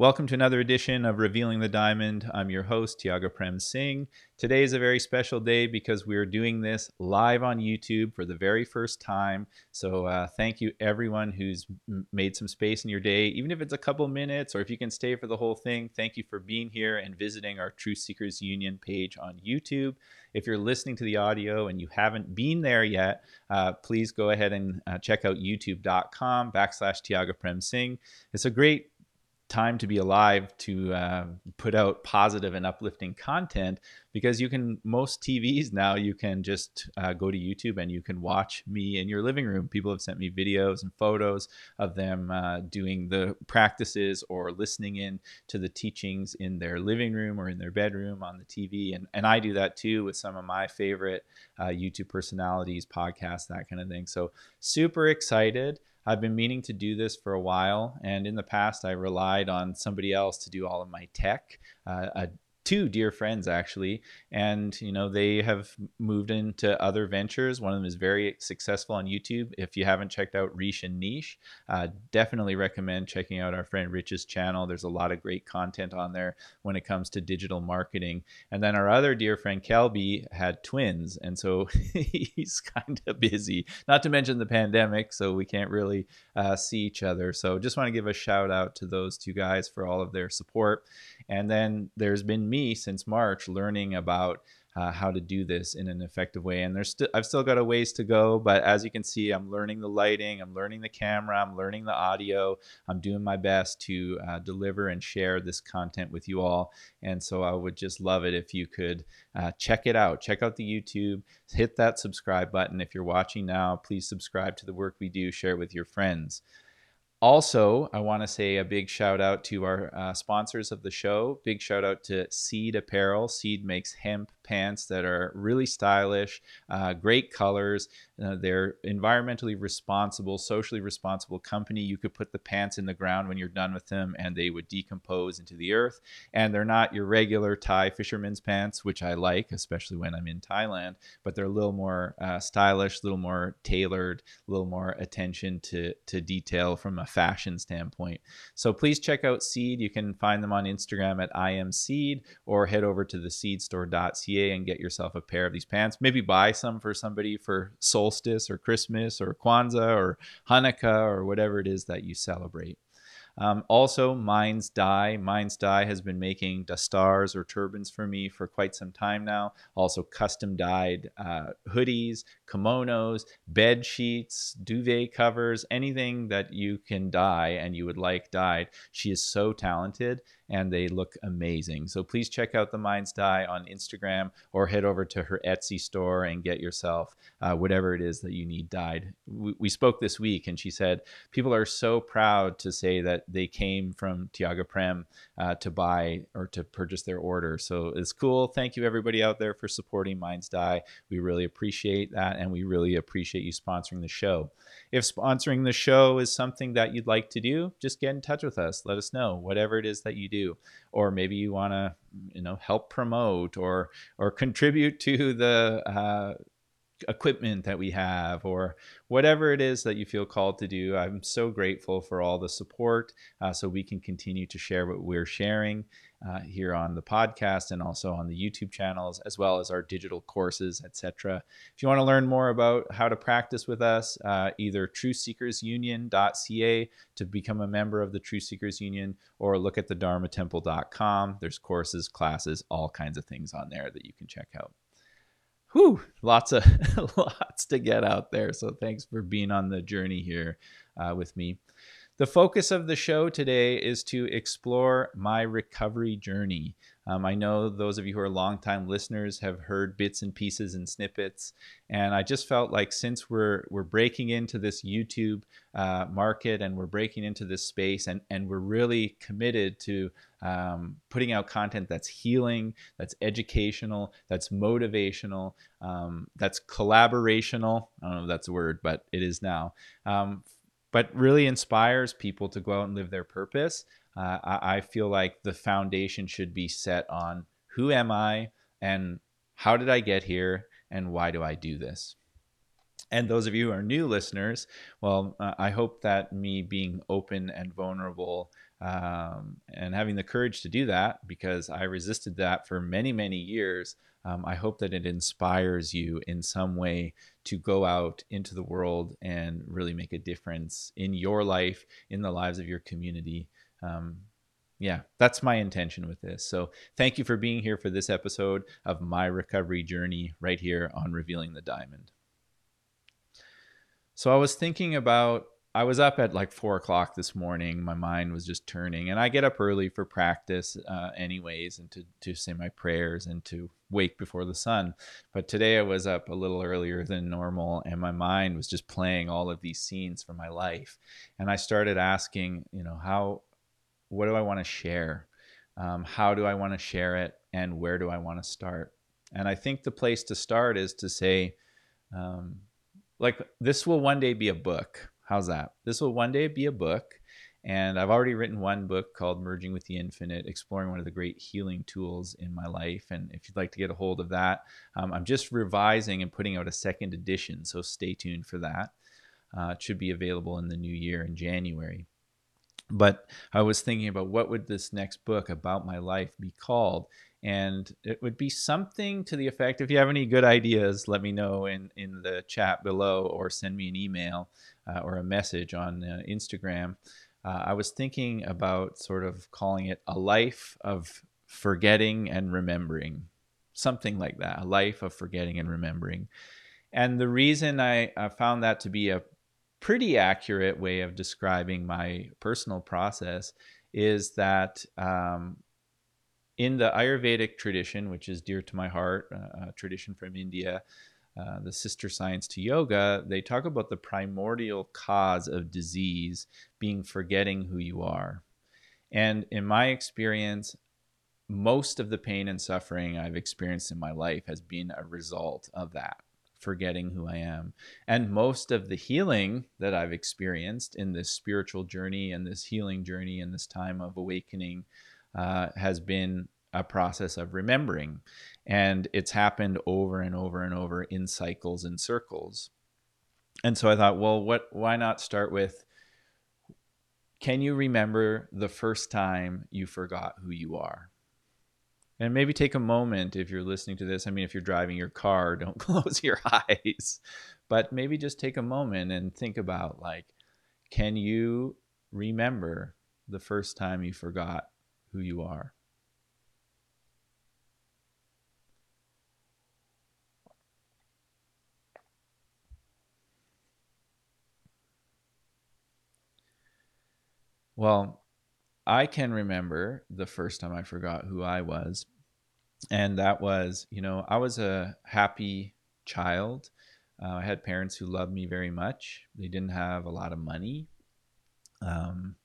Welcome to another edition of Revealing the Diamond. I'm your host, Tiago Prem Singh. Today is a very special day because we're doing this live on YouTube for the very first time. So, uh, thank you everyone who's made some space in your day, even if it's a couple minutes or if you can stay for the whole thing. Thank you for being here and visiting our Truth Seekers Union page on YouTube. If you're listening to the audio and you haven't been there yet, uh, please go ahead and uh, check out youtube.com backslash Tiago Prem Singh. It's a great time to be alive to uh, put out positive and uplifting content because you can most tvs now you can just uh, go to youtube and you can watch me in your living room. People have sent me videos and photos of them uh, doing the practices or listening in to the teachings in their living room or in their bedroom on the tv and, and i do that too with some of my favorite uh, youtube personalities podcasts that kind of thing. So super excited I've been meaning to do this for a while, and in the past, I relied on somebody else to do all of my tech. Uh, a two dear friends actually and you know they have moved into other ventures. One of them is very successful on youtube. If you haven't checked out Riche and niche uh, definitely recommend checking out our friend rich's channel. There's a lot of great content on there when it comes to digital marketing. And then our other dear friend kelby had twins and so he's kind of busy. Not to mention the pandemic so we can't really uh, see each other. So just want to give a shout out to those two guys for all of their support. And then there's been me since March learning about uh, how to do this in an effective way. And there's still I've still got a ways to go, but as you can see, I'm learning the lighting, I'm learning the camera, I'm learning the audio. I'm doing my best to uh, deliver and share this content with you all. And so I would just love it if you could uh, check it out. Check out the YouTube, hit that subscribe button. If you're watching now, please subscribe to the work we do, share it with your friends. Also, I want to say a big shout out to our uh, sponsors of the show. Big shout out to Seed Apparel. Seed makes hemp pants that are really stylish, uh, great colors. Uh, they're environmentally responsible, socially responsible company. You could put the pants in the ground when you're done with them and they would decompose into the earth. And they're not your regular Thai fisherman's pants, which I like, especially when I'm in Thailand, but they're a little more uh, stylish, a little more tailored, a little more attention to, to detail from a fashion standpoint. So please check out Seed. You can find them on Instagram at imseed or head over to the seedstore.ca and get yourself a pair of these pants. Maybe buy some for somebody for solstice or Christmas or Kwanzaa or Hanukkah or whatever it is that you celebrate. Um, also, Minds Dye. Minds Dye has been making dastars or turbans for me for quite some time now. Also, custom dyed uh, hoodies, kimonos, bed sheets, duvet covers, anything that you can dye and you would like dyed. She is so talented and they look amazing. So please check out the Minds Dye on Instagram or head over to her Etsy store and get yourself uh, whatever it is that you need dyed. We, we, spoke this week and she said people are so proud to say that they came from Tiago Prem uh, to buy or to purchase their order. So it's cool. Thank you everybody out there for supporting Minds Dye. We really appreciate that and we really appreciate you sponsoring the show. If sponsoring the show is something that you'd like to do, just get in touch with us. Let us know whatever it is that you do, or maybe you want to, you know, help promote or or contribute to the uh, equipment that we have or whatever it is that you feel called to do. I'm so grateful for all the support uh, so we can continue to share what we're sharing uh, here on the podcast and also on the YouTube channels, as well as our digital courses, etc. If you want to learn more about how to practice with us, uh, either truthseekersunion.ca to become a member of the Truth Seekers Union, or look at the dharmatemple.com. There's courses, classes, all kinds of things on there that you can check out whew, lots of lots to get out there. So thanks for being on the journey here uh, with me. The focus of the show today is to explore my recovery journey. Um, I know those of you who are longtime listeners have heard bits and pieces and snippets, and I just felt like since we're we're breaking into this YouTube uh, market and we're breaking into this space, and and we're really committed to um, putting out content that's healing, that's educational, that's motivational, um, that's collaborational. I don't know if that's a word, but it is now um, but really inspires people to go out and live their purpose. Uh, I, I feel like the foundation should be set on who am I and how did I get here and why do I do this? And those of you who are new listeners, well, uh, I hope that me being open and vulnerable um, and having the courage to do that, because I resisted that for many, many years, um, I hope that it inspires you in some way to go out into the world and really make a difference in your life, in the lives of your community. Um, yeah, that's my intention with this. So thank you for being here for this episode of my recovery journey right here on Revealing the Diamond. So I was thinking about I was up at like four o'clock this morning. My mind was just turning, and I get up early for practice, uh, anyways, and to to say my prayers and to wake before the sun. But today I was up a little earlier than normal, and my mind was just playing all of these scenes from my life, and I started asking, you know, how, what do I want to share? Um, how do I want to share it, and where do I want to start? And I think the place to start is to say, um, like, this will one day be a book How's that? This will one day be a book. And I've already written one book called Merging with the Infinite, exploring one of the great healing tools in my life. And if you'd like to get a hold of that, um, I'm just revising and putting out a second edition. So stay tuned for that. Uh, it should be available in the new year in January. But I was thinking about what would this next book about my life be called? and it would be something to the effect if you have any good ideas let me know in, in the chat below or send me an email uh, or a message on uh, instagram uh, i was thinking about sort of calling it a life of forgetting and remembering something like that a life of forgetting and remembering. And the reason i, I found that to be a pretty accurate way of describing my personal process is that um, in the Ayurvedic tradition, which is dear to my heart, uh, a tradition from India, uh, the sister science to yoga, they talk about the primordial cause of disease being forgetting who you are. And in my experience, most of the pain and suffering I've experienced in my life has been a result of that, forgetting who I am. And most of the healing that I've experienced in this spiritual journey and this healing journey and this time of awakening uh, has been a process of remembering. And it's happened over and over and over in cycles and circles. And so I thought, well, what why not start with can you remember the first time you forgot who you are? And maybe take a moment if you're listening to this. I mean, if you're driving your car, don't close your eyes, but maybe just take a moment and think about like, can you remember the first time you forgot who you are. Well, I can remember the first time I forgot who I was. And that was, you know, I was a happy child. Uh, I had parents who loved me very much. They didn't have a lot of money, um,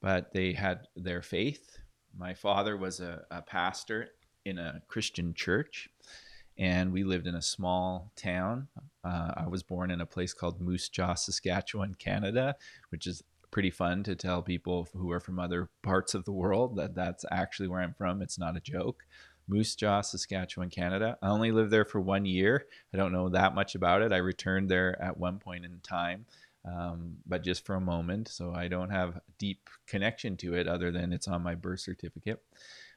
but they had their faith my father was a, a pastor in a Christian church, and we lived in a small town. Uh, I was born in a place called Moose Jaw, Saskatchewan, Canada, which is pretty fun to tell people who are from other parts of the world that that's actually where I'm from. It's not a joke. Moose Jaw, Saskatchewan, Canada. I only lived there for one year. I don't know that much about it. I returned there at one point in time um, but just for a moment. So I don't have deep connection to it other than it's on my birth certificate.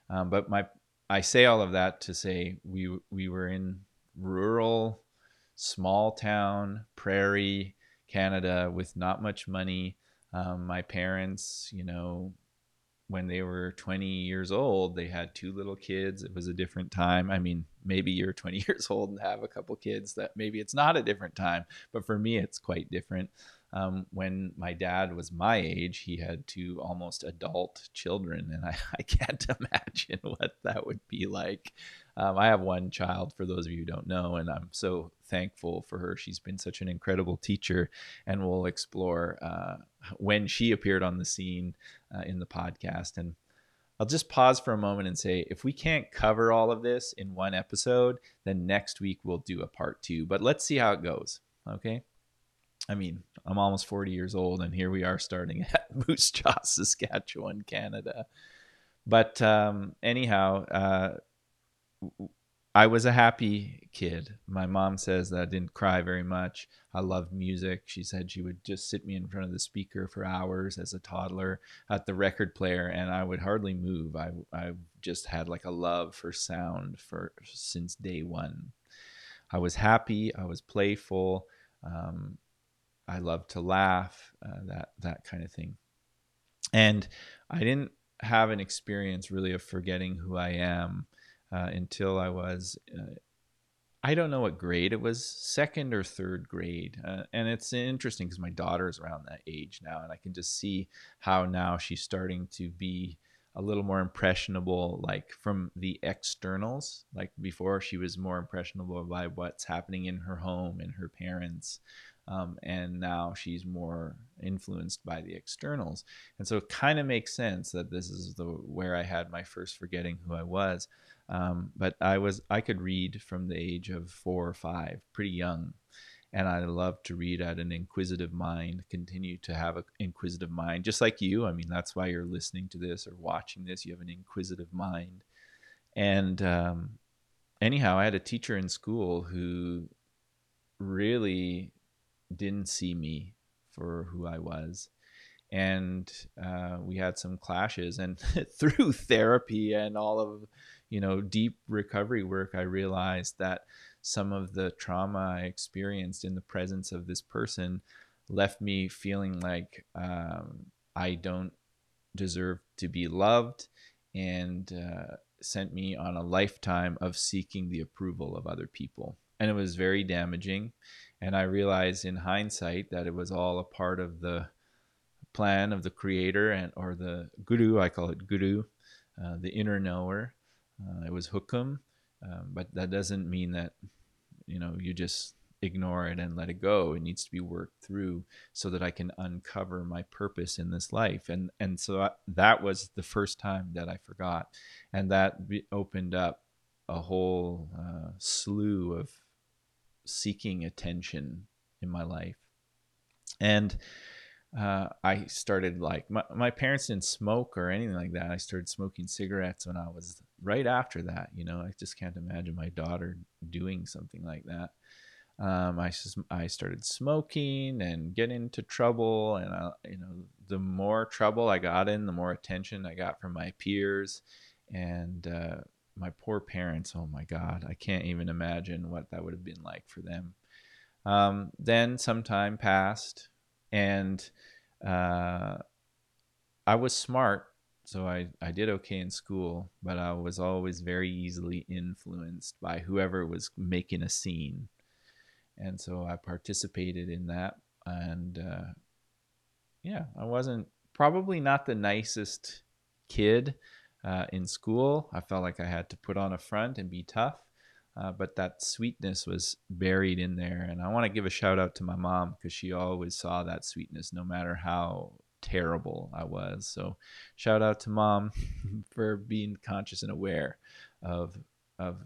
Um, but my I say all of that to say we we were in rural, small town, prairie Canada with not much money. Um, my parents, you know, when they were 20 years old, they had two little kids. It was a different time. I mean, maybe you're 20 years old and have a couple kids that maybe it's not a different time, but for me, it's quite different. Um, when my dad was my age, he had two almost adult children, and I, I can't imagine what that would be like. Um, I have one child, for those of you who don't know, and I'm so thankful for her. She's been such an incredible teacher, and we'll explore uh, when she appeared on the scene uh, in the podcast. And I'll just pause for a moment and say if we can't cover all of this in one episode, then next week we'll do a part two. But let's see how it goes. Okay. I mean, I'm almost 40 years old, and here we are starting at Moose Jaw, Saskatchewan, Canada. But um, anyhow, uh, I was a happy kid. My mom says that I didn't cry very much. I loved music. She said she would just sit me in front of the speaker for hours as a toddler at the record player, and I would hardly move. I I just had like a love for sound for since day one. I was happy. I was playful. Um, I loved to laugh. Uh, that that kind of thing. And I didn't have an experience really of forgetting who I am uh, until I was, uh, I don't know what grade it was, second or third grade. Uh, and it's interesting because my daughter's around that age now, and I can just see how now she's starting to be a little more impressionable, like from the externals. Like before, she was more impressionable by what's happening in her home and her parents. Um, and now she's more influenced by the externals and so it kind of makes sense that this is the where i had my first forgetting who i was um, but I was I could read from the age of four or five, pretty young, and I loved to read at an inquisitive mind. Continue to have an inquisitive mind, just like you. I mean, that's why you're listening to this or watching this. You have an inquisitive mind, and um, anyhow, I had a teacher in school who really didn't see me for who I was and uh, we had some clashes and through therapy and all of you know deep recovery work i realized that some of the trauma i experienced in the presence of this person left me feeling like um, i don't deserve to be loved and uh, sent me on a lifetime of seeking the approval of other people. And it was very damaging. And i realized in hindsight that it was all a part of the plan of the creator and or the guru i call it guru uh, the inner knower uh, it was hukum, um, but that doesn't mean that you know you just ignore it and let it go. It needs to be worked through so that I can uncover my purpose in this life. And and so I, that was the first time that I forgot, and that opened up a whole uh, slew of seeking attention in my life. And uh, I started like my, my parents didn't smoke or anything like that. I started smoking cigarettes when I was right after that. You know, I just can't imagine my daughter doing something like that. Um, I just, I started smoking and getting into trouble, and I, you know, the more trouble I got in, the more attention I got from my peers, and uh, my poor parents. Oh my God, I can't even imagine what that would have been like for them. Um, then some time passed and uh, I was smart, so I, I did okay in school, but I was always very easily influenced by whoever was making a scene. And so I participated in that. And uh, yeah, I wasn't probably not the nicest kid uh, in school. I felt like I had to put on a front and be tough. Uh, but that sweetness was buried in there. And I want to give a shout out to my mom because she always saw that sweetness no matter how terrible I was. So shout out to mom for being conscious and aware of of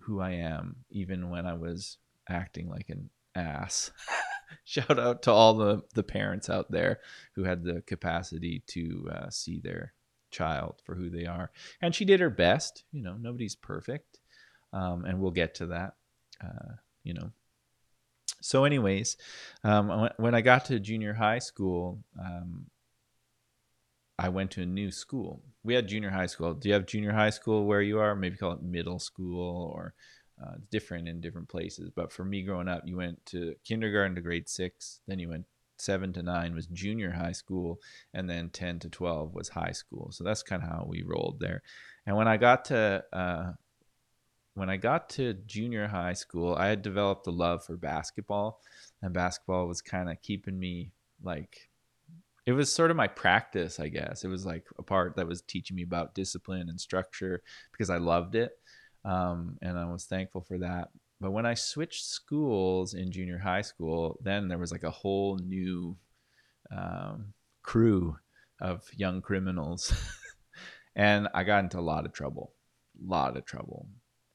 who I am, even when I was acting like an ass. shout out to all the the parents out there who had the capacity to uh, see their child for who they are, and she did her best. You know, nobody's perfect um, and we'll get to that. Uh, you know. So, anyways, um, when I got to junior high school, um, I went to a new school. We had junior high school. Do you have junior high school where you are? Maybe call it middle school or uh, different in different places. But for me growing up, you went to kindergarten to grade six, then you went seven to nine was junior high school, and then 10 to 12 was high school. So that's kind of how we rolled there. And when I got to uh, when I got to junior high school, I had developed a love for basketball, and basketball was kind of keeping me like it was sort of my practice, I guess. It was like a part that was teaching me about discipline and structure because I loved it, um, and I was thankful for that. But when I switched schools in junior high school, then there was like a whole new um, crew of young criminals, and I got into a lot of trouble, a lot of trouble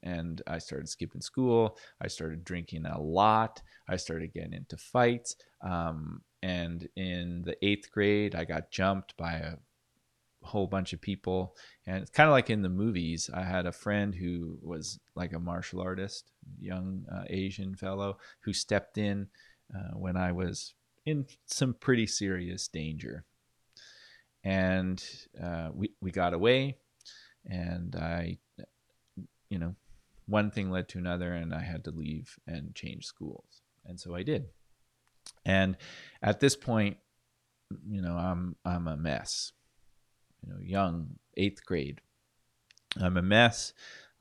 and I started skipping school. I started drinking a lot. I started getting into fights. Um, and in the eighth grade, I got jumped by a whole bunch of people and it's kind of like in the movies i had a friend who was like a martial artist young uh, asian fellow who stepped in uh, when i was in some pretty serious danger and uh, we, we got away and i you know one thing led to another and i had to leave and change schools and so i did and at this point you know i'm i'm a mess you know, young, eighth grade. I'm a mess.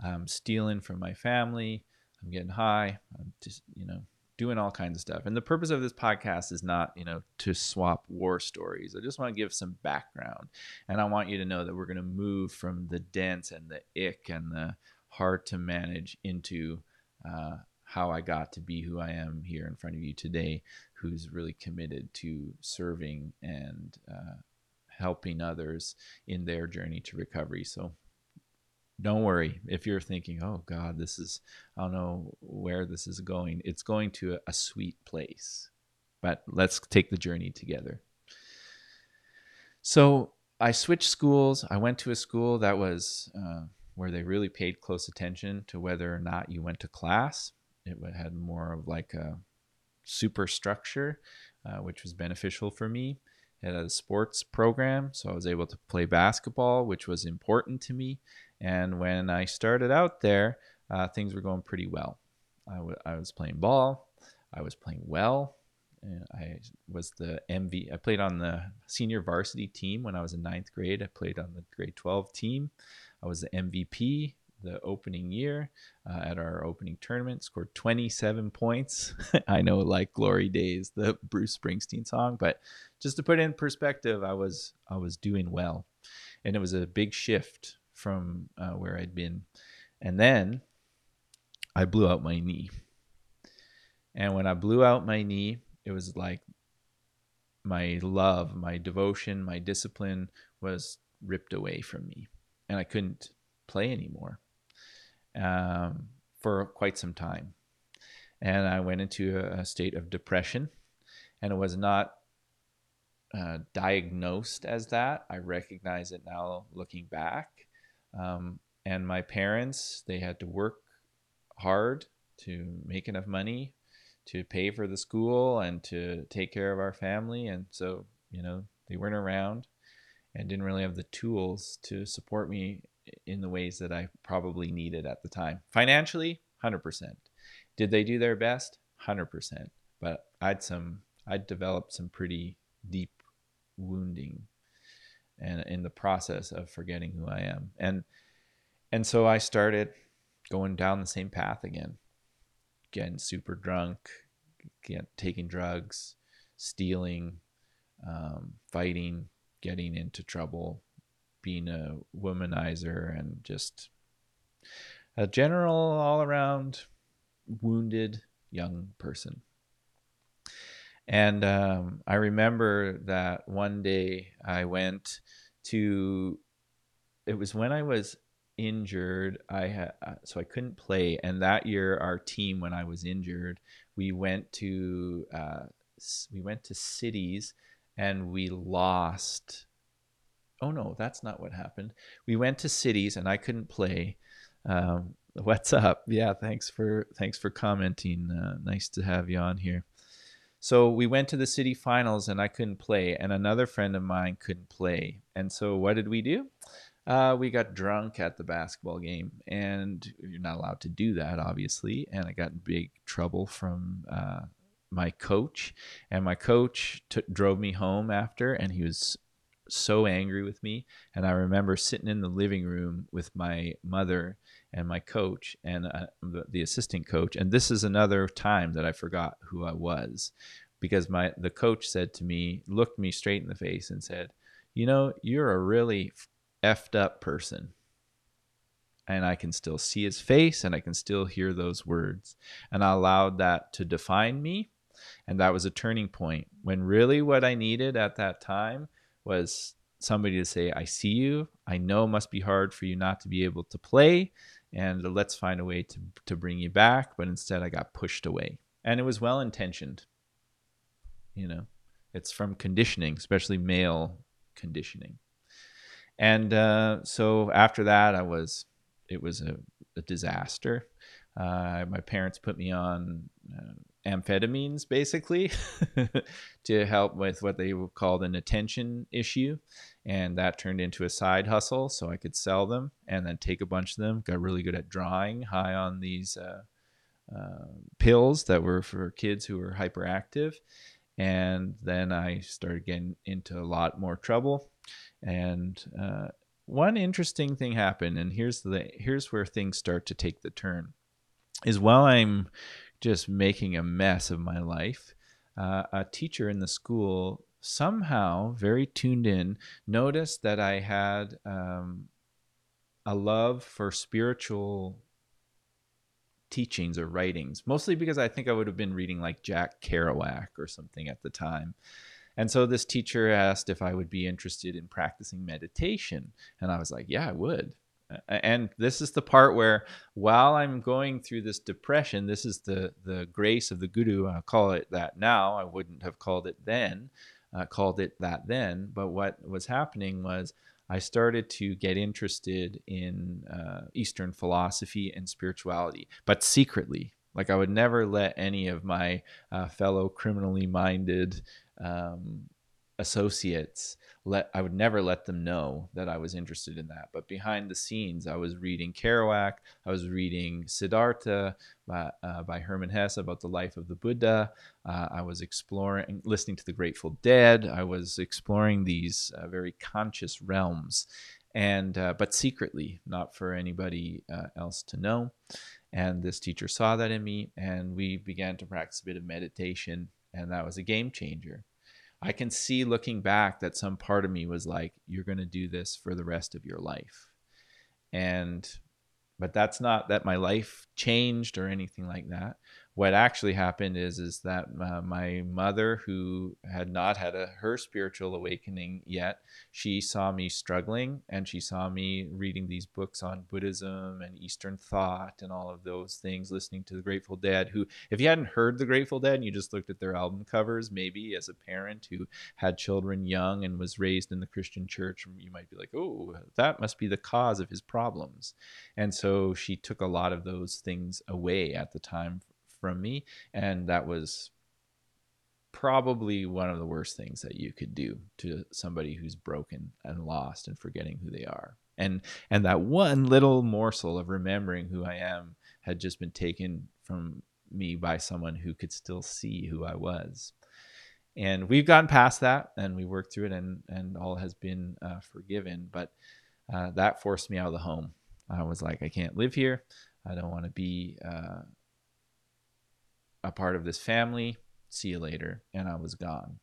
I'm stealing from my family. I'm getting high. I'm just, you know, doing all kinds of stuff. And the purpose of this podcast is not, you know, to swap war stories. I just want to give some background. And I want you to know that we're going to move from the dense and the ick and the hard to manage into uh, how I got to be who I am here in front of you today, who's really committed to serving and uh, helping others in their journey to recovery. So don't worry if you're thinking, oh God, this is, I don't know where this is going. It's going to a, a sweet place. But let's take the journey together. So I switched schools. I went to a school that was uh, where they really paid close attention to whether or not you went to class. It had more of like a superstructure, uh, which was beneficial for me It had a sports program, so I was able to play basketball, which was important to me. And when I started out there, uh, things were going pretty well. I, w- I was playing ball, I was playing well. I was the MV. I played on the senior varsity team when I was in ninth grade. I played on the grade 12 team. I was the MVP the opening year uh, at our opening tournament, scored 27 points. I know, like "Glory Days," the Bruce Springsteen song, but just to put it in perspective, I was I was doing well, and it was a big shift from uh, where I'd been. And then I blew out my knee, and when I blew out my knee, it was like my love, my devotion, my discipline was ripped away from me, and I couldn't play anymore um, for quite some time. And I went into a, state of depression, and it was not uh, diagnosed as that. I recognize it now looking back. Um, and my parents, they had to work hard to make enough money to pay for the school and to take care of our family. And so, you know, they weren't around and didn't really have the tools to support me in the ways that I probably needed at the time. Financially, 100%. Did they do their best? 100%. But I'd some I'd developed some pretty deep wounding and in the process of forgetting who I am. And and so I started going down the same path again. Getting super drunk, get, taking drugs, stealing, um, fighting, getting into trouble, being a womanizer and just a general all around wounded young person. And um, I remember that one day I went to, it was when I was injured. I had, so I couldn't play. And that year, our team, when I was injured, we went to, uh, we went to cities and we lost oh no, that's not what happened. We went to cities and I couldn't play. Um, what's up? Yeah, thanks for thanks for commenting. Uh, nice to have you on here. So we went to the city finals and I couldn't play, and another friend of mine couldn't play. And so what did we do? Uh, we got drunk at the basketball game, and you're not allowed to do that, obviously. And I got in big trouble from uh, my coach, and my coach t- drove me home after, and he was so angry with me. And I remember sitting in the living room with my mother and my coach and uh, the, the assistant coach. And this is another time that I forgot who I was because my the coach said to me, looked me straight in the face and said, "You know, you're a really effed up person." And I can still see his face and I can still hear those words. And I allowed that to define me. And that was a turning point when really what I needed at that time was somebody to say, I see you. I know it must be hard for you not to be able to play, and let's find a way to, to bring you back. But instead, I got pushed away. And it was well intentioned. You know, it's from conditioning, especially male conditioning. And uh, so after that, I was, it was a, a disaster. Uh, my parents put me on uh, amphetamines basically to help with what they called an attention issue. And that turned into a side hustle so I could sell them and then take a bunch of them. Got really good at drawing, high on these uh, uh, pills that were for kids who were hyperactive. And then I started getting into a lot more trouble. And uh, one interesting thing happened, and here's the here's where things start to take the turn. Is while I'm just making a mess of my life. Uh, a teacher in the school somehow, very tuned in, noticed that I had um, a love for spiritual teachings or writings, mostly because I think I would have been reading like Jack Kerouac or something at the time. And so this teacher asked if I would be interested in practicing meditation. And I was like, yeah, I would and this is the part where while i'm going through this depression this is the the grace of the guru i call it that now. I wouldn't have called it then uh, called it that then. But what was happening was i started to get interested in uh, eastern philosophy and spirituality but secretly. Like i would never let any of my uh, fellow criminally minded um, associates let I would never let them know that I was interested in that. But behind the scenes, I was reading Kerouac, I was reading Siddhartha by, uh, by Hermann Hesse about the life of the Buddha. Uh, I was exploring, listening to the Grateful Dead. I was exploring these uh, very conscious realms, and uh, but secretly, not for anybody uh, else to know. And this teacher saw that in me, and we began to practice a bit of meditation, and that was a game changer I can see looking back that some part of me was like, you're going to do this for the rest of your life. And, but that's not that my life changed or anything like that what actually happened is is that uh, my mother who had not had a her spiritual awakening yet she saw me struggling and she saw me reading these books on buddhism and eastern thought and all of those things listening to the grateful dead who if you hadn't heard the grateful dead and you just looked at their album covers maybe as a parent who had children young and was raised in the christian church you might be like oh that must be the cause of his problems. And so she took a lot of those things away at the time from me. And that was probably one of the worst things that you could do to somebody who's broken and lost and forgetting who they are. And and that one little morsel of remembering who I am had just been taken from me by someone who could still see who I was. And we've gotten past that and we worked through it and and all has been uh, forgiven. But uh, that forced me out of the home. I was like, I can't live here. I don't want to be uh, a part of this family. See you later. And I was gone.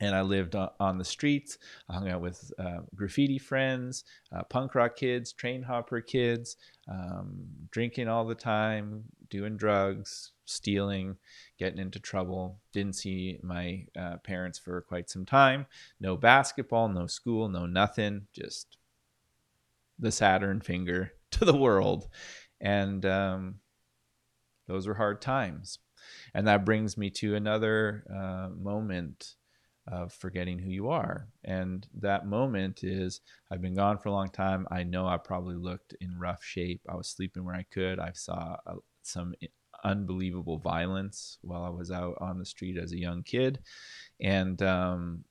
And I lived on the streets. I hung out with uh, graffiti friends, uh, punk rock kids, train hopper kids, um, drinking all the time, doing drugs, stealing, getting into trouble. Didn't see my uh, parents for quite some time. No basketball, no school, no nothing. Just the Saturn finger to the world. And um, those were hard times. And that brings me to another uh, moment of forgetting who you are. And that moment is I've been gone for a long time. I know I probably looked in rough shape. I was sleeping where I could. I saw uh, some unbelievable violence while I was out on the street as a young kid. And um,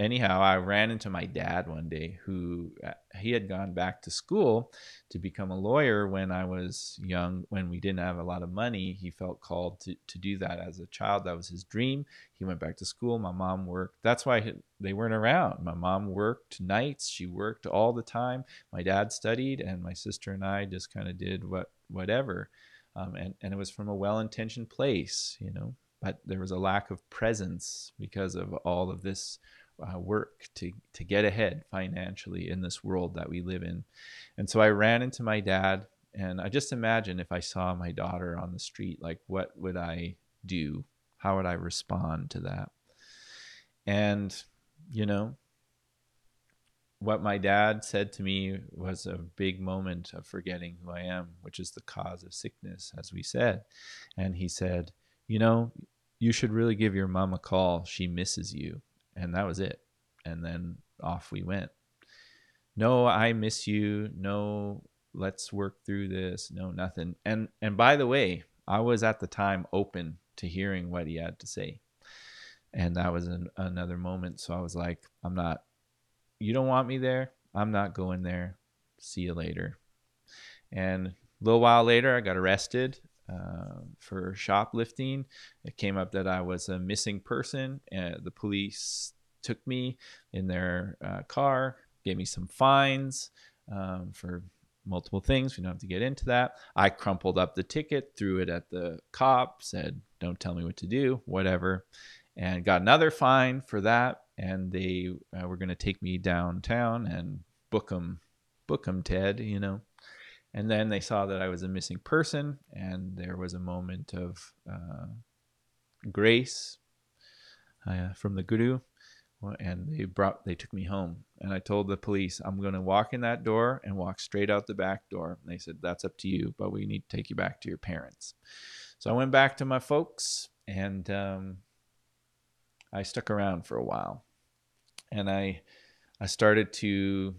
anyhow, I ran into my dad one day who uh, he had gone back to school to become a lawyer when I was young, when we didn't have a lot of money. He felt called to, to do that as a child. That was his dream. He went back to school. My mom worked. That's why they weren't around. My mom worked nights. She worked all the time. My dad studied, and my sister and I just kind of did what whatever. Um, and, and it was from a well intentioned place, you know, but there was a lack of presence because of all of this uh, work to to get ahead financially in this world that we live in. And so I ran into my dad, and I just imagine if I saw my daughter on the street, like what would I do? How would I respond to that? And you know, what my dad said to me was a big moment of forgetting who I am, which is the cause of sickness, as we said. And he said, You know, you should really give your mom a call. She misses you and that was it. And then off we went. no, I miss you. No, let's work through this. No, nothing. And and by the way, I was at the time open to hearing what he had to say. And that was an, another moment. So I was like, I'm not, you don't want me there. I'm not going there. See you later. And a little while later, I got arrested uh, for shoplifting. It came up that I was a missing person. And the police took me in their uh, car, gave me some fines um, for multiple things. We don't have to get into that. I crumpled up the ticket, threw it at the cop, said, Don't tell me what to do, whatever, and got another fine for that. And they uh, were going to take me downtown and book them, book them, Ted, you know. And then they saw that I was a missing person, and there was a moment of uh, grace uh, from the guru and they brought they took me home. And i told the police i'm going to walk in that door and walk straight out the back door. And they said that's up to you but we need to take you back to your parents. So i went back to my folks and um, i stuck around for a while. And i i started to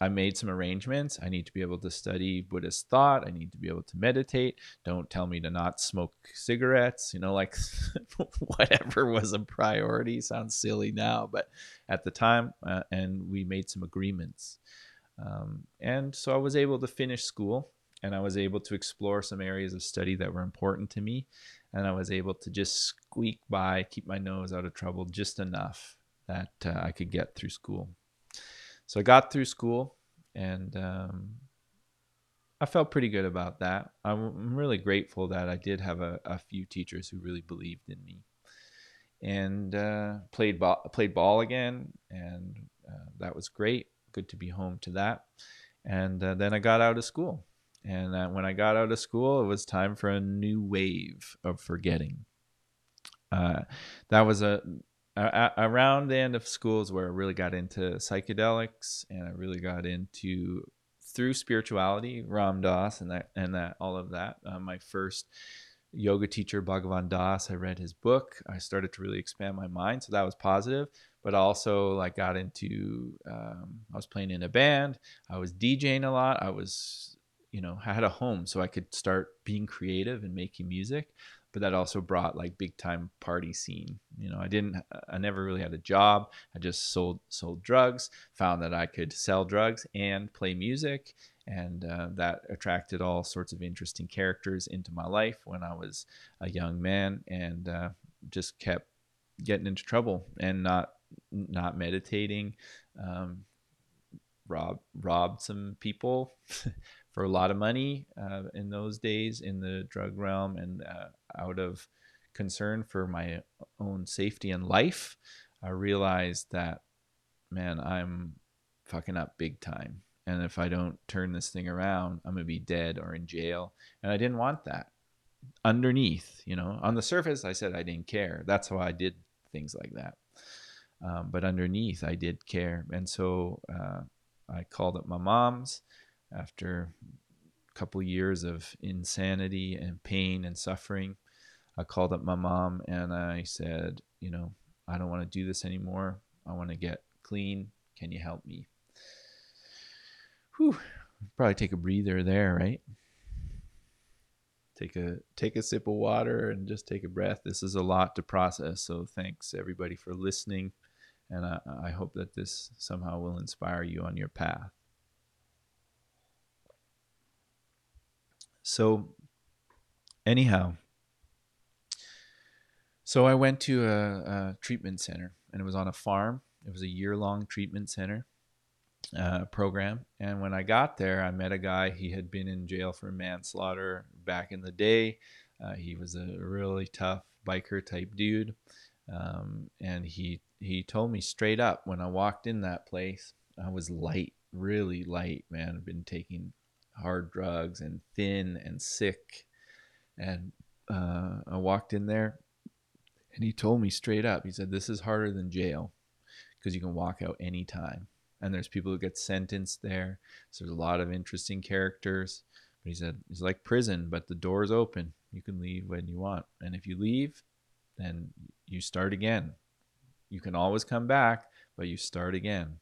I made some arrangements. I need to be able to study Buddhist thought. I need to be able to meditate. Don't tell me to not smoke cigarettes. You know, like whatever was a priority sounds silly now, but at the time, uh, and we made some agreements. Um, and so I was able to finish school and I was able to explore some areas of study that were important to me. And I was able to just squeak by, keep my nose out of trouble just enough that uh, I could get through school. So I got through school and um, I felt pretty good about that. I'm really grateful that I did have a, a few teachers who really believed in me and uh, played ball, played ball again, and uh, that was great. Good to be home to that. And uh, then I got out of school, and when I got out of school, it was time for a new wave of forgetting. Uh, that was a uh, around the end of school is where I really got into psychedelics and I really got into through spirituality, Ram Dass and that and that all of that. Uh, my first yoga teacher, Bhagavan Das, I read his book. I started to really expand my mind, so that was positive. But also, like, got into um, I was playing in a band. I was DJing a lot. I was, you know, I had a home, so I could start being creative and making music but that also brought like big time party scene. You know, I didn't, I never really had a job. I just sold sold drugs. Found that I could sell drugs and play music, and uh, that attracted all sorts of interesting characters into my life when I was a young man, and uh, just kept getting into trouble and not not meditating. Um, rob robbed some people for a lot of money uh, in those days in the drug realm and uh, out of concern for my own safety and life i realized that man i'm fucking up big time. And if i don't turn this thing around i'm going to be dead or in jail. And i didn't want that. Underneath you know on the surface i said i didn't care. That's how i did things like that. Um, but underneath i did care. And so uh, i called up my mom's after couple years of insanity and pain and suffering. I called up my mom and I said, you know, I don't want to do this anymore. I want to get clean. Can you help me? Whew. Probably take a breather there, right? Take a take a sip of water and just take a breath. This is a lot to process. So thanks everybody for listening, and I, I hope that this somehow will inspire you on your path. So, anyhow, so I went to a, a, treatment center, and it was on a farm. It was a year-long treatment center uh, program. And when I got there, I met a guy. He had been in jail for manslaughter back in the day. Uh, he was a really tough biker type dude, um, and he he told me straight up when I walked in that place, I was light, really light, man. I've been taking hard drugs and thin and sick. And uh, I walked in there and he told me straight up, he said, This is harder than jail because you can walk out anytime. And there's people who get sentenced there. So there's a lot of interesting characters. But he said, It's like prison, but the door's open. You can leave when you want. And if you leave, then you start again. You can always come back, but you start again.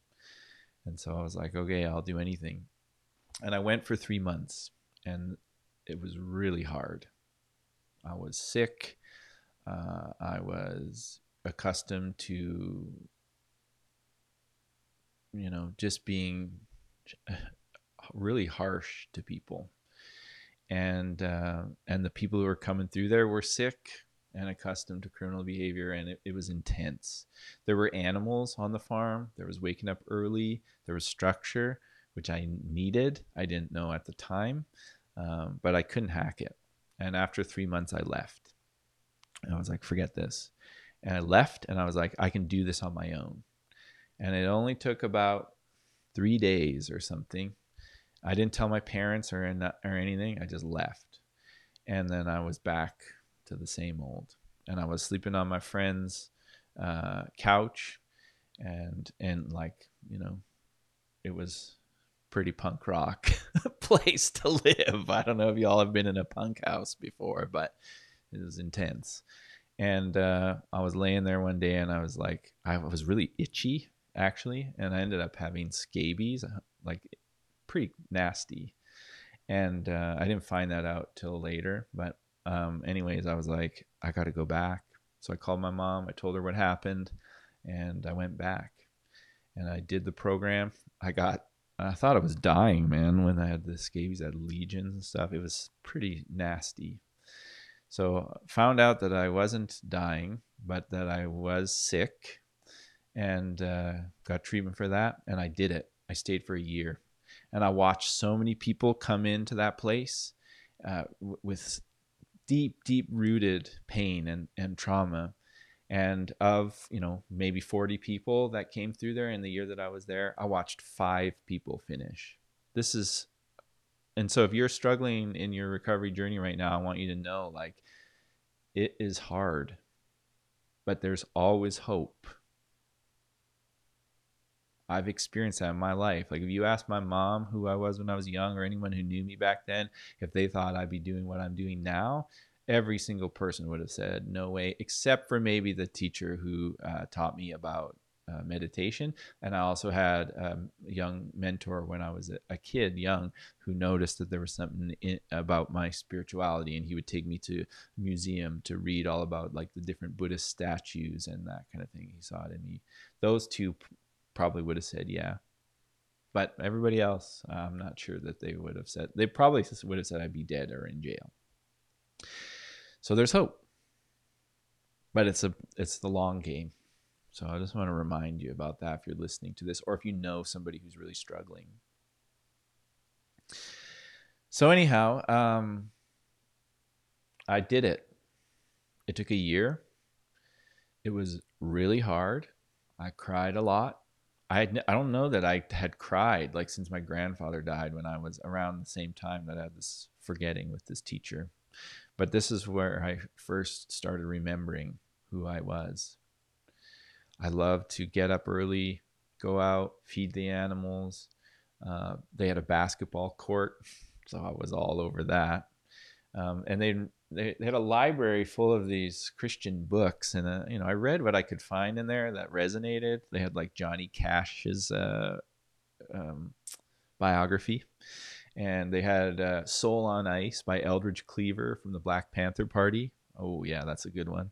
And so I was like, okay, I'll do anything. And I went for three months, and it was really hard. I was sick. Uh, I was accustomed to, you know, just being really harsh to people, and uh, and the people who were coming through there were sick and accustomed to criminal behavior, and it, it was intense. There were animals on the farm. There was waking up early. There was structure, which I needed. I didn't know at the time, um, but I couldn't hack it. And after three months, I left. And I was like, forget this. And I left, and I was like, I can do this on my own. And it only took about three days or something. I didn't tell my parents or, in, or anything. I just left. And then I was back to the same old. And I was sleeping on my friend's uh, couch, and and like you know, it was pretty punk rock place to live. I don't know if y'all have been in a punk house before, but it was intense. And uh, I was laying there one day, and I was like, I was really itchy actually, and I ended up having scabies, uh, like pretty nasty. And uh, I didn't find that out till later, but um, anyways, I was like, I got to go back. So I called my mom. I told her what happened, and I went back. And I did the program. I got. I thought I was dying, man, when I had the scabies, I had legions and stuff. It was pretty nasty. So found out that I wasn't dying, but that I was sick, and uh, got treatment for that. And I did it. I stayed for a year, and I watched so many people come into that place uh, w- with deep, deep rooted pain and, and trauma. And of, you know, maybe 40 people that came through there in the year that I was there, I watched five people finish. This is, and so if you're struggling in your recovery journey right now, I want you to know like it is hard, but there's always hope. I've experienced that in my life. Like if you ask my mom who I was when I was young or anyone who knew me back then, if they thought I'd be doing what I'm doing now, every single person would have said no way, except for maybe the teacher who uh, taught me about uh, meditation. And I also had um, a young mentor when I was a, a, kid, young, who noticed that there was something in, about my spirituality, and he would take me to a museum to read all about like the different Buddhist statues and that kind of thing. He saw it in me. Those two probably would have said yeah. But everybody else, I'm not sure that they would have said. They probably would have said I'd be dead or in jail. So there's hope, but it's a it's the long game. So I just want to remind you about that if you're listening to this, or if you know somebody who's really struggling. So anyhow, um, I did it. It took a year. It was really hard. I cried a lot. I had, I don't know that I had cried like since my grandfather died when I was around the same time that I had this forgetting with this teacher. But this is where I first started remembering who I was. I loved to get up early, go out, feed the animals. Uh, they had a basketball court, so I was all over that. Um, and they, they, had a library full of these Christian books, and uh, you know I read what I could find in there that resonated. They had like Johnny Cash's uh, um, biography, and they had uh, Soul on Ice by Eldridge Cleaver from the Black Panther Party. Oh yeah, that's a good one.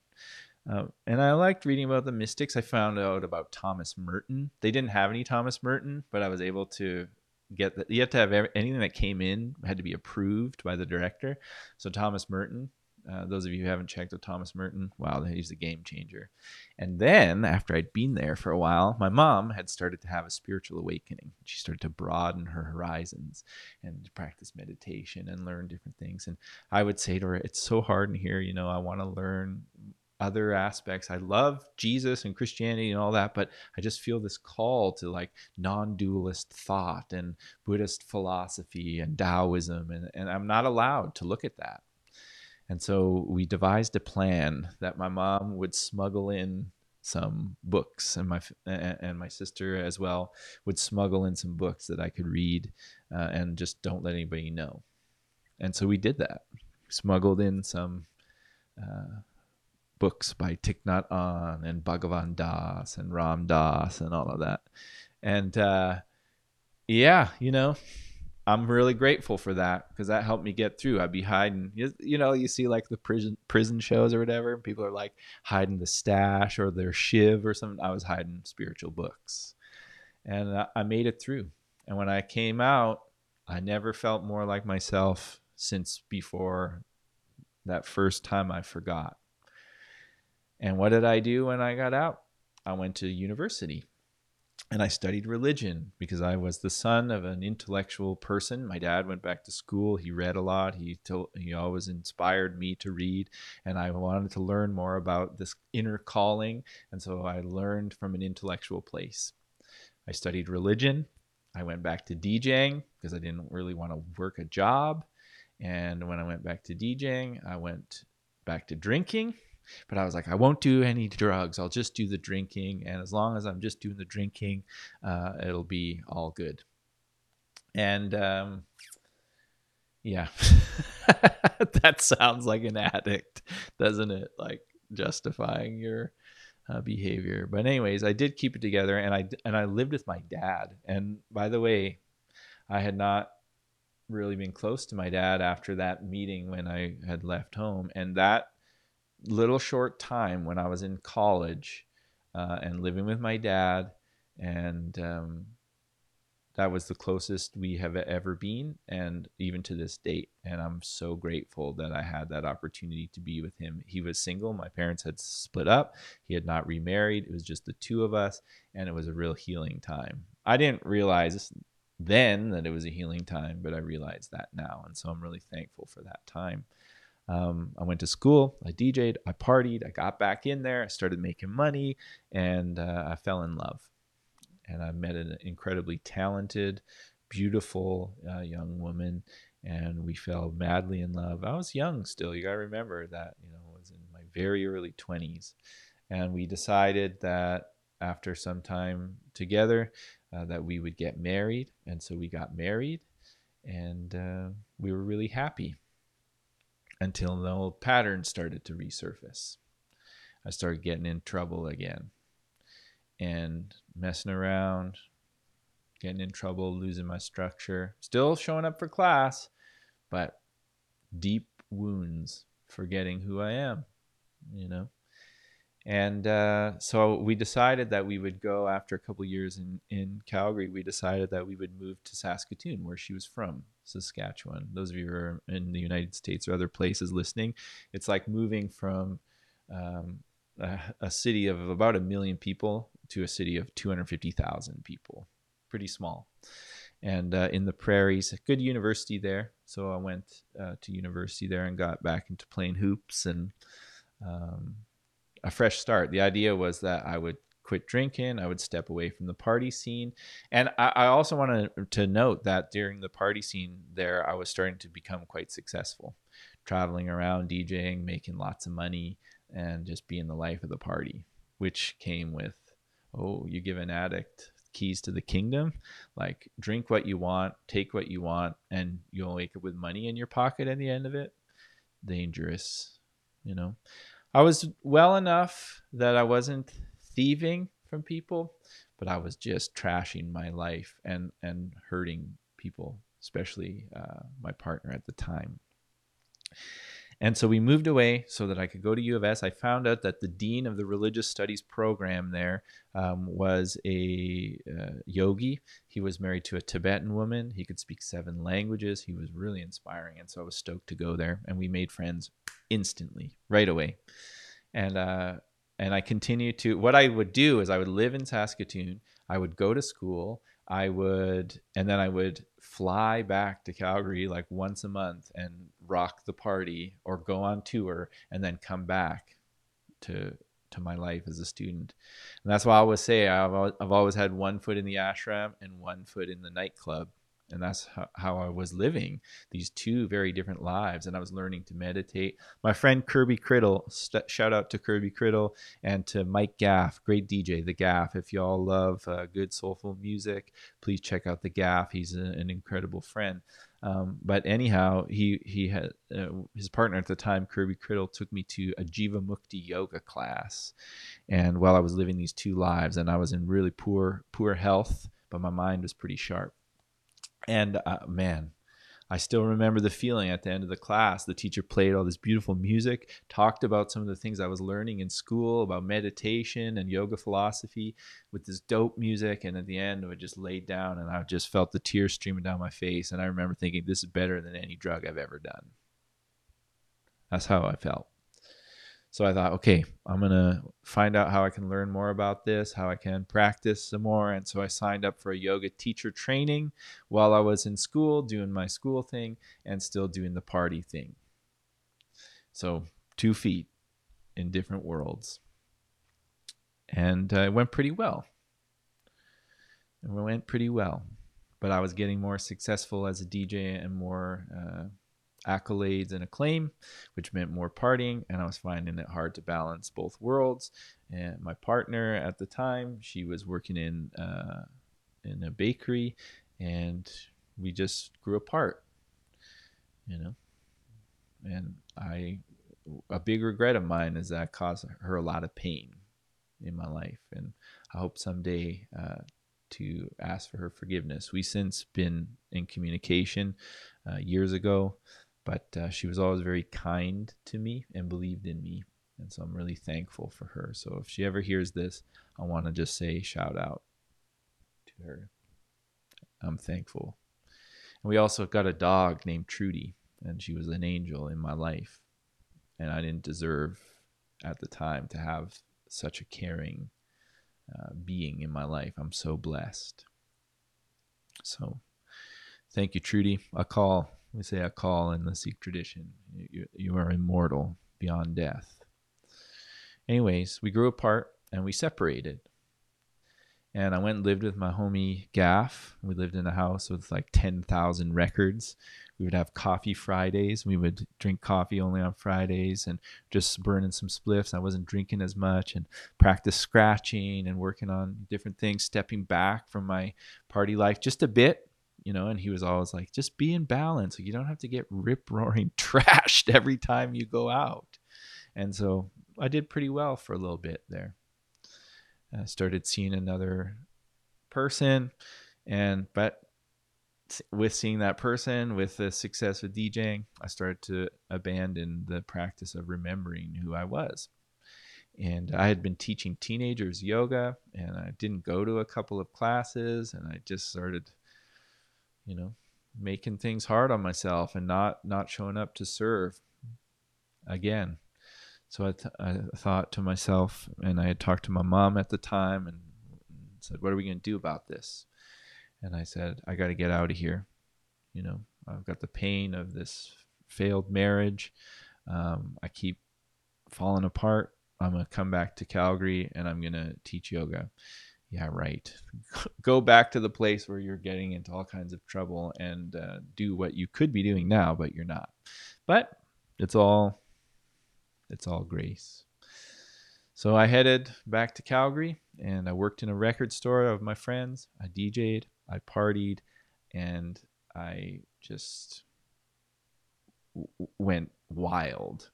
Uh, and I liked reading about the mystics. I found out about Thomas Merton. They didn't have any Thomas Merton, but I was able to get that. You have to have every, anything that came in had to be approved by the director. So Thomas Merton, uh, those of you who haven't checked out Thomas Merton, wow, he's a game changer. And then after I'd been there for a while, my mom had started to have a spiritual awakening. She started to broaden her horizons and practice meditation and learn different things. And I would say to her, "It's so hard in here. You know, I want to learn." other aspects. I love Jesus and Christianity and all that, but I just feel this call to like non dualist thought and Buddhist philosophy and Taoism, and, and I'm not allowed to look at that. And so we devised a plan that my mom would smuggle in some books, and my and my sister as well would smuggle in some books that I could read, uh, and just don't let anybody know. And so we did that. Smuggled in some uh, books by Thich Nhat Hanh and Bhagavan Das and Ram Dass and all of that, and uh, yeah, you know, I'm really grateful for that because that helped me get through. I'd be hiding, you, you know, you see like the prison prison shows or whatever, and people are like hiding the stash or their shiv or something. I was hiding spiritual books, and I, I made it through. And when I came out, I never felt more like myself since before that first time I forgot. And what did I do when I got out? I went to university and I studied religion because I was the son of an intellectual person. My dad went back to school. He read a lot. He told, he always inspired me to read, and I wanted to learn more about this inner calling. And so I learned from an intellectual place. I studied religion. I went back to DJing because I didn't really want to work a job. And when I went back to DJing, I went back to drinking but I was like, I won't do any drugs. I'll just do the drinking. And as long as I'm just doing the drinking, uh, it'll be all good. And um, yeah, that sounds like an addict, doesn't it? Like justifying your uh, behavior. But anyways, I did keep it together, and I and I lived with my dad. And by the way, I had not really been close to my dad after that meeting when I had left home, and that little short time when I was in college uh, and living with my dad, and um, that was the closest we have ever been, and even to this date. And I'm so grateful that I had that opportunity to be with him. He was single; my parents had split up. He had not remarried. It was just the two of us, and it was a real healing time. I didn't realize then that it was a healing time, but I realize that now, and so I'm really thankful for that time. Um, I went to school, I DJ'd, I partied, I got back in there, I started making money, and uh, I fell in love. And I met an incredibly talented, beautiful uh, young woman, and we fell madly in love. I was young still. You got to remember that, you know, I was in my very early 20s. And we decided that after some time together, uh, that we would get married. And so we got married, and uh, we were really happy until the old pattern started to resurface. I started getting in trouble again and messing around, getting in trouble, losing my structure, still showing up for class, but deep wounds, forgetting who I am, you know. And uh, so we decided that we would go after a couple years in, in Calgary. We decided that we would move to Saskatoon, where she was from, Saskatchewan. Those of you who are in the United States or other places listening, it's like moving from um, a, a, city of about a million people to a city of 250,000 people. Pretty small. And uh, in the prairies, a good university there. So I went uh, to university there and got back into playing hoops and um, a fresh start. The idea was that I would quit drinking. I would step away from the party scene. And I, I also wanted to note that during the party scene there, I was starting to become quite successful, traveling around, DJing, making lots of money, and just being the life of the party, which came with, oh, you give an addict keys to the kingdom like drink what you want take what you want and you'll wake up with money in your pocket at the end of it dangerous you know i was well enough that i wasn't thieving from people, but I was just trashing my life and and hurting people, especially uh, my partner at the time. And so we moved away so that I could go to U of S. I found out that the dean of the religious studies program there um, was a uh, yogi. He was married to a Tibetan woman. He could speak seven languages. He was really inspiring. And so I was stoked to go there. And we made friends instantly, right away. And uh, and I continue to what I would do is I would live in Saskatoon, I would go to school, I would and then I would fly back to Calgary like once a month and rock the party or go on tour and then come back to to my life as a student. And that's why I always say I've, I've always had one foot in the ashram and one foot in the nightclub and that's how, how, I was living these two very different lives. And I was learning to meditate. My friend Kirby Criddle, st- shout out to Kirby Criddle and to Mike Gaff, great DJ, The Gaff. If y'all love uh, good soulful music, please check out The Gaff. He's a, an incredible friend. Um, but anyhow, he he had uh, his partner at the time, Kirby Criddle, took me to a Jivamukti yoga class, and while I was living these two lives, and I was in really poor poor health, but my mind was pretty sharp. And uh, man, I still remember the feeling at the end of the class. The teacher played all this beautiful music, talked about some of the things I was learning in school about meditation and yoga philosophy with this dope music. And at the end, I just laid down and I just felt the tears streaming down my face. And I remember thinking, this is better than any drug I've ever done. That's how I felt. So I thought, okay, I'm going to find out how I can learn more about this, how I can practice some more. And so I signed up for a yoga teacher training while I was in school, doing my school thing and still doing the party thing. So two feet in different worlds. And uh, it went pretty well. It went pretty well. But I was getting more successful as a DJ and more. Uh, accolades and acclaim, which meant more partying, and I was finding it hard to balance both worlds. And my partner at the time, she was working in uh, in a bakery, and we just grew apart. You know, and I a big regret of mine is that I caused her a lot of pain in my life, and I hope someday. Uh, to ask for her forgiveness. We since been in communication uh, years ago, but uh, she was always very kind to me and believed in me and so i'm really thankful for her. So if she ever hears this i want to just say shout out to her. I'm thankful. And we also got a dog named trudy and she was an angel in my life and i didn't deserve at the time to have such a caring uh, being in my life. I'm so blessed. So thank you trudy. Akal we say Akal in the Sikh tradition. You, you are immortal beyond death. Anyways, we grew apart and we separated. And I went and lived with my homie Gaff. We lived in a house with like 10,000 records. We would have coffee Fridays. We would drink coffee only on Fridays and just burning some spliffs. I wasn't drinking as much and practice scratching and working on different things, stepping back from my party life just a bit you know, and he was always like, just be in balance. You don't have to get rip roaring trashed every time you go out. And so I did pretty well for a little bit there. I started seeing another person, and but with seeing that person, with the success with DJing, I started to abandon the practice of remembering who I was. And I had been teaching teenagers yoga, and I didn't go to a couple of classes, and I just started you know, making things hard on myself and not not showing up to serve again. So I, th- I thought to myself, and I had talked to my mom at the time and said, "What are we going to do about this?" And I said, "I got to get out of here. You know, I've got the pain of this failed marriage. Um, I keep falling apart. I'm gonna come back to Calgary and I'm gonna teach yoga." Yeah, right. Go back to the place where you're getting into all kinds of trouble and uh, do what you could be doing now, but you're not. But it's all it's all grace. So I headed back to Calgary and I worked in a record store of my friends. I DJ'd, I partied, and I just w- went wild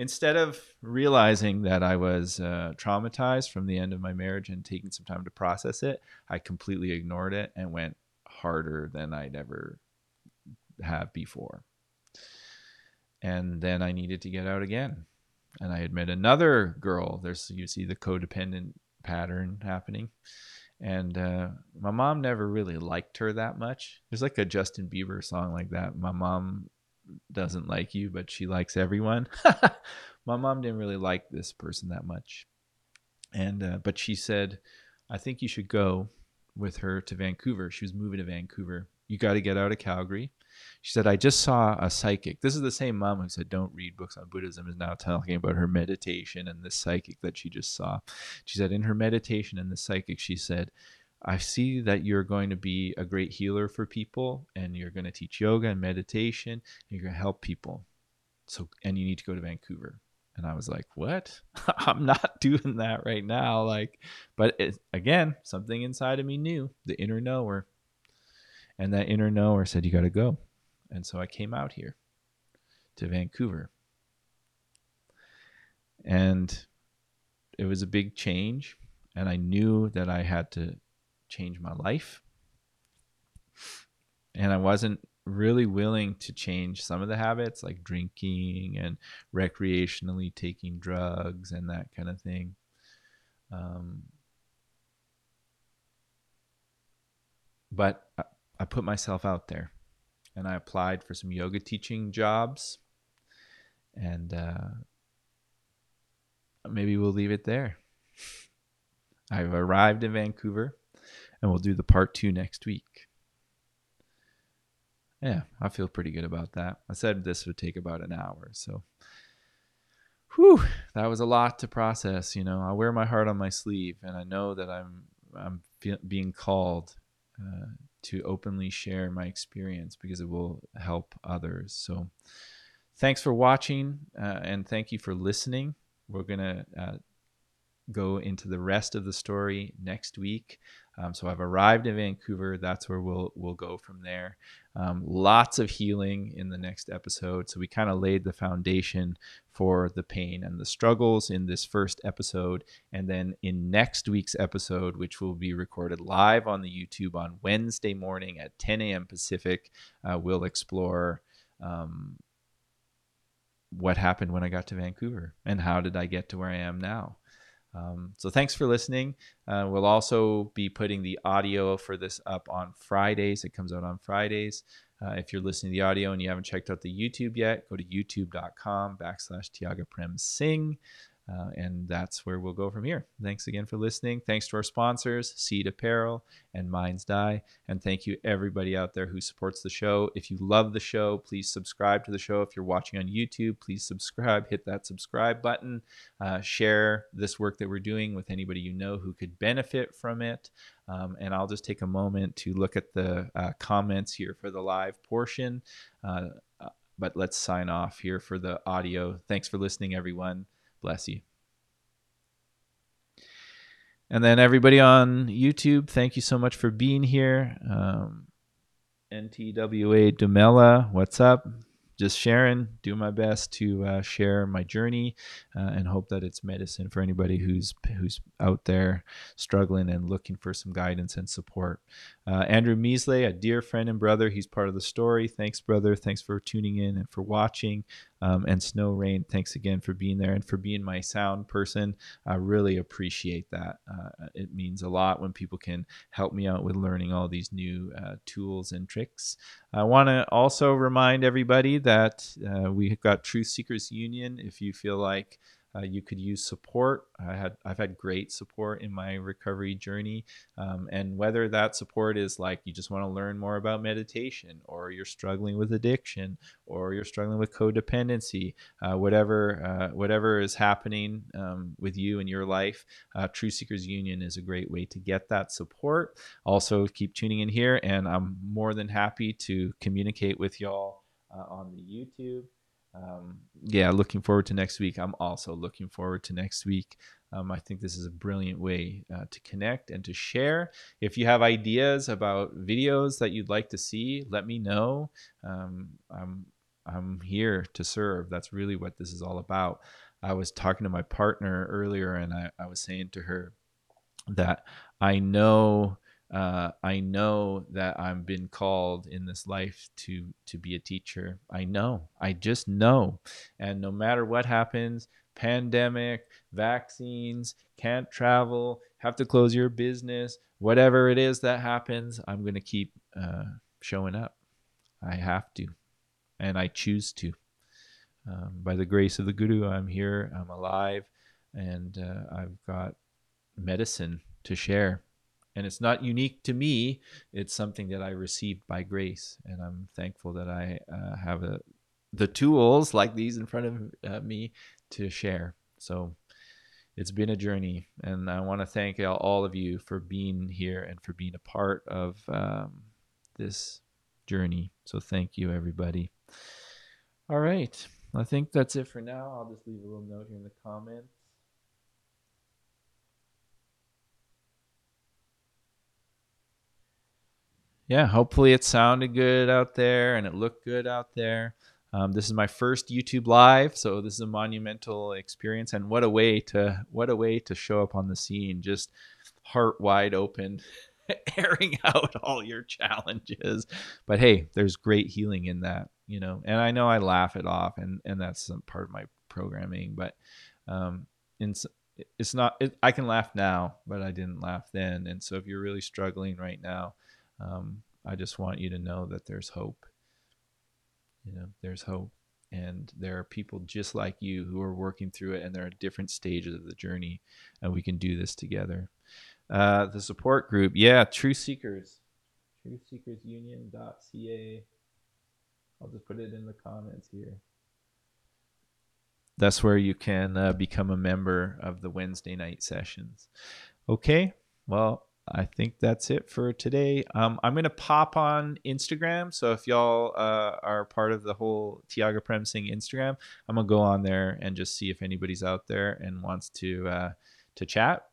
instead of realizing that I was uh, traumatized from the end of my marriage and taking some time to process it, I completely ignored it and went harder than I'd ever have before. And then I needed to get out again. And I had met another girl. There's you see the codependent pattern happening. And uh, my mom never really liked her that much. There's like a Justin Bieber song like that. My mom doesn't like you, but she likes everyone. My mom didn't really like this person that much, and uh, but she said, "I think you should go with her to Vancouver." She was moving to Vancouver. You got to get out of Calgary. She said, "I just saw a psychic." This is the same mom who said, "Don't read books on Buddhism." Is now talking about her meditation and the psychic that she just saw. She said, in her meditation and the psychic, she said, I see that you're going to be a great healer for people and you're going to teach yoga and meditation and you're going to help people. So, and you need to go to Vancouver. And I was like, what? I'm not doing that right now. Like, but it, again, something inside of me knew the inner knower. And that inner knower said, you got to go. And so I came out here to Vancouver. And it was a big change. And I knew that I had to change my life. and I wasn't really willing to change some of the habits like drinking and recreationally taking drugs and that kind of thing. Um, but I, I put myself out there and I applied for some yoga teaching jobs. And uh, maybe we'll leave it there. I've arrived in Vancouver and we'll do the part two next week. Yeah, I feel pretty good about that. I said this would take about an hour, so whew, that was a lot to process. You know, I wear my heart on my sleeve, and I know that I'm I'm being called uh, to openly share my experience because it will help others. So, thanks for watching, uh, and thank you for listening. We're gonna uh, go into the rest of the story next week. Um, so I've arrived in Vancouver. That's where we'll we'll go from there. Um, lots of healing in the next episode. So we kind of laid the foundation for the pain and the struggles in this first episode, and then in next week's episode, which will be recorded live on the YouTube on Wednesday morning at 10 a.m. Pacific, uh, we'll explore. Um, what happened when I got to Vancouver and how did I get to where I am now? Um, so thanks for listening. Uh, we'll also be putting the audio for this up on Fridays. It comes out on Fridays. Uh, if you're listening to the audio and you haven't checked out the YouTube yet, go to youtube.com backslash Tiaga Prem Singh. Uh, and that's where we'll go from here. Thanks again for listening. Thanks to our sponsors, Seed Apparel and Minds Die. And thank you, everybody out there who supports the show. If you love the show, please subscribe to the show. If you're watching on YouTube, please subscribe. Hit that subscribe button. Uh, share this work that we're doing with anybody you know who could benefit from it. Um, and I'll just take a moment to look at the uh, comments here for the live portion. Uh, uh, but let's sign off here for the audio. Thanks for listening, everyone. Bless you. And then everybody on YouTube, thank you so much for being here. Um, NTWA Dumela, what's up? just sharing, do my best to uh, share my journey, uh, and hope that it's medicine for anybody who's who's out there struggling and looking for some guidance and support. Uh, Andrew Measley, a dear friend and brother, he's part of the story. Thanks, brother. Thanks for tuning in and for watching. Um, and Snow Rain, thanks again for being there and for being my sound person. I really appreciate that. Uh, it means a lot when people can help me out with learning all these new uh, tools and tricks. I want to also remind everybody that uh, we have got Truth Seekers Union. If you feel like uh, you could use support. I had I've had great support in my recovery journey, um, and whether that support is like you just want to learn more about meditation, or you're struggling with addiction, or you're struggling with codependency, uh, whatever uh, whatever is happening um, with you in your life, uh, Truth Seekers Union is a great way to get that support. Also, keep tuning in here, and I'm more than happy to communicate with y'all uh, on the YouTube um, yeah, looking forward to next week. I'm also looking forward to next week. Um, I think this is a brilliant way uh, to connect and to share. If you have ideas about videos that you'd like to see, let me know. Um, I'm I'm here to serve. That's really what this is all about. I was talking to my partner earlier, and I, I was saying to her that I know uh, I know that I've been called in this life to to be a teacher. I know. I just know. And no matter what happens, pandemic, vaccines, can't travel, have to close your business, whatever it is that happens, I'm going to keep uh, showing up. I have to, and I choose to. Um, by the grace of the Guru, I'm here. I'm alive, and uh, I've got medicine to share and it's not unique to me it's something that i received by grace and i'm thankful that i uh, have a, the tools like these in front of uh, me to share. So it's been a journey and i want to thank all of you for being here and for being a part of um, this journey. So thank you everybody. All right i think that's it for now. I'll just leave a little note here in the comments yeah, hopefully it sounded good out there and it looked good out there. Um, this is my first YouTube live, so this is a monumental experience, and what a way to what a way to show up on the scene, just heart wide open, airing out all your challenges. But hey, there's great healing in that, you know. And I know I laugh it off, and and that's part of my programming. But um, in, it's not. It, I can laugh now, but I didn't laugh then. And so if you're really struggling right now, um, I just want you to know that there's hope. You know, there's hope. And there are people just like you who are working through it and there are different stages of the journey and we can do this together. Uh, the support group. Yeah true seekers. Truthseekersunion.ca i'll just put it in the comments here. That's where you can uh, become a member of the wednesday night sessions. Okay well I think that's it for today. Um, I'm gonna pop on Instagram, so if y'all uh, are part of the whole Tiaga Prem Singh Instagram, I'm gonna go on there and just see if anybody's out there and wants to uh, to chat.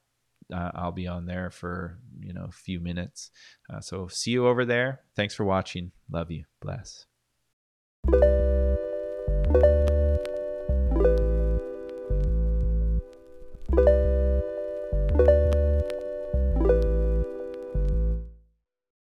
Uh, I'll be on there for you know a few minutes. Uh, so see you over there. Thanks for watching. Love you. Bless.